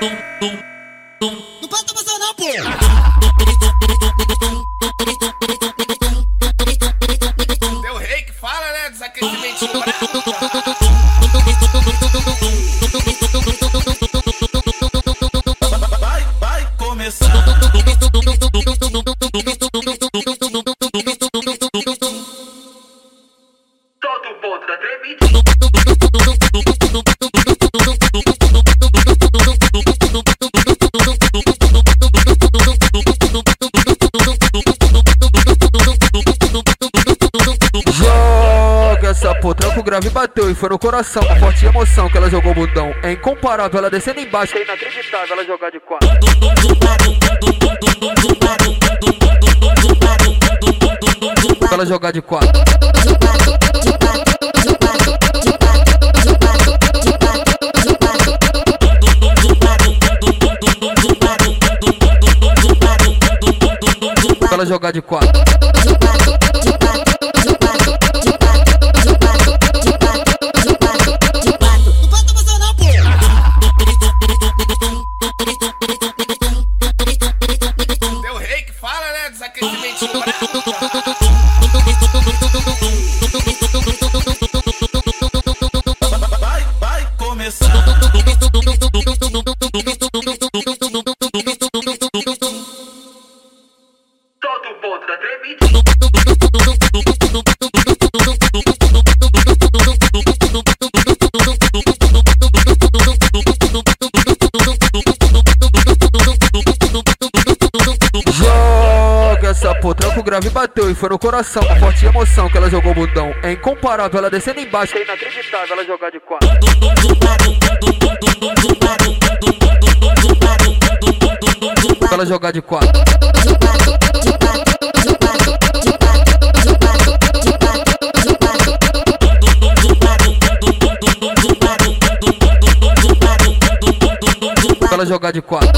Não pode tomar não, pô! Deu rei que fala, né? Desaquecimento. Vai, vai começar. Grave bateu e foi no coração. Com forte emoção que ela jogou bundão. É incomparável, ela descendo embaixo. É inacreditável ela jogar de quatro. Ela jogar de quatro. Ela jogar de quatro. Todo mundo da tremidinha. Essa potranco grave bateu e foi no coração. Com forte emoção que ela jogou bundão. É incomparável, ela descendo embaixo. É inacreditável ela jogar de quatro. Ela jogar de quatro. Ela jogar de quatro.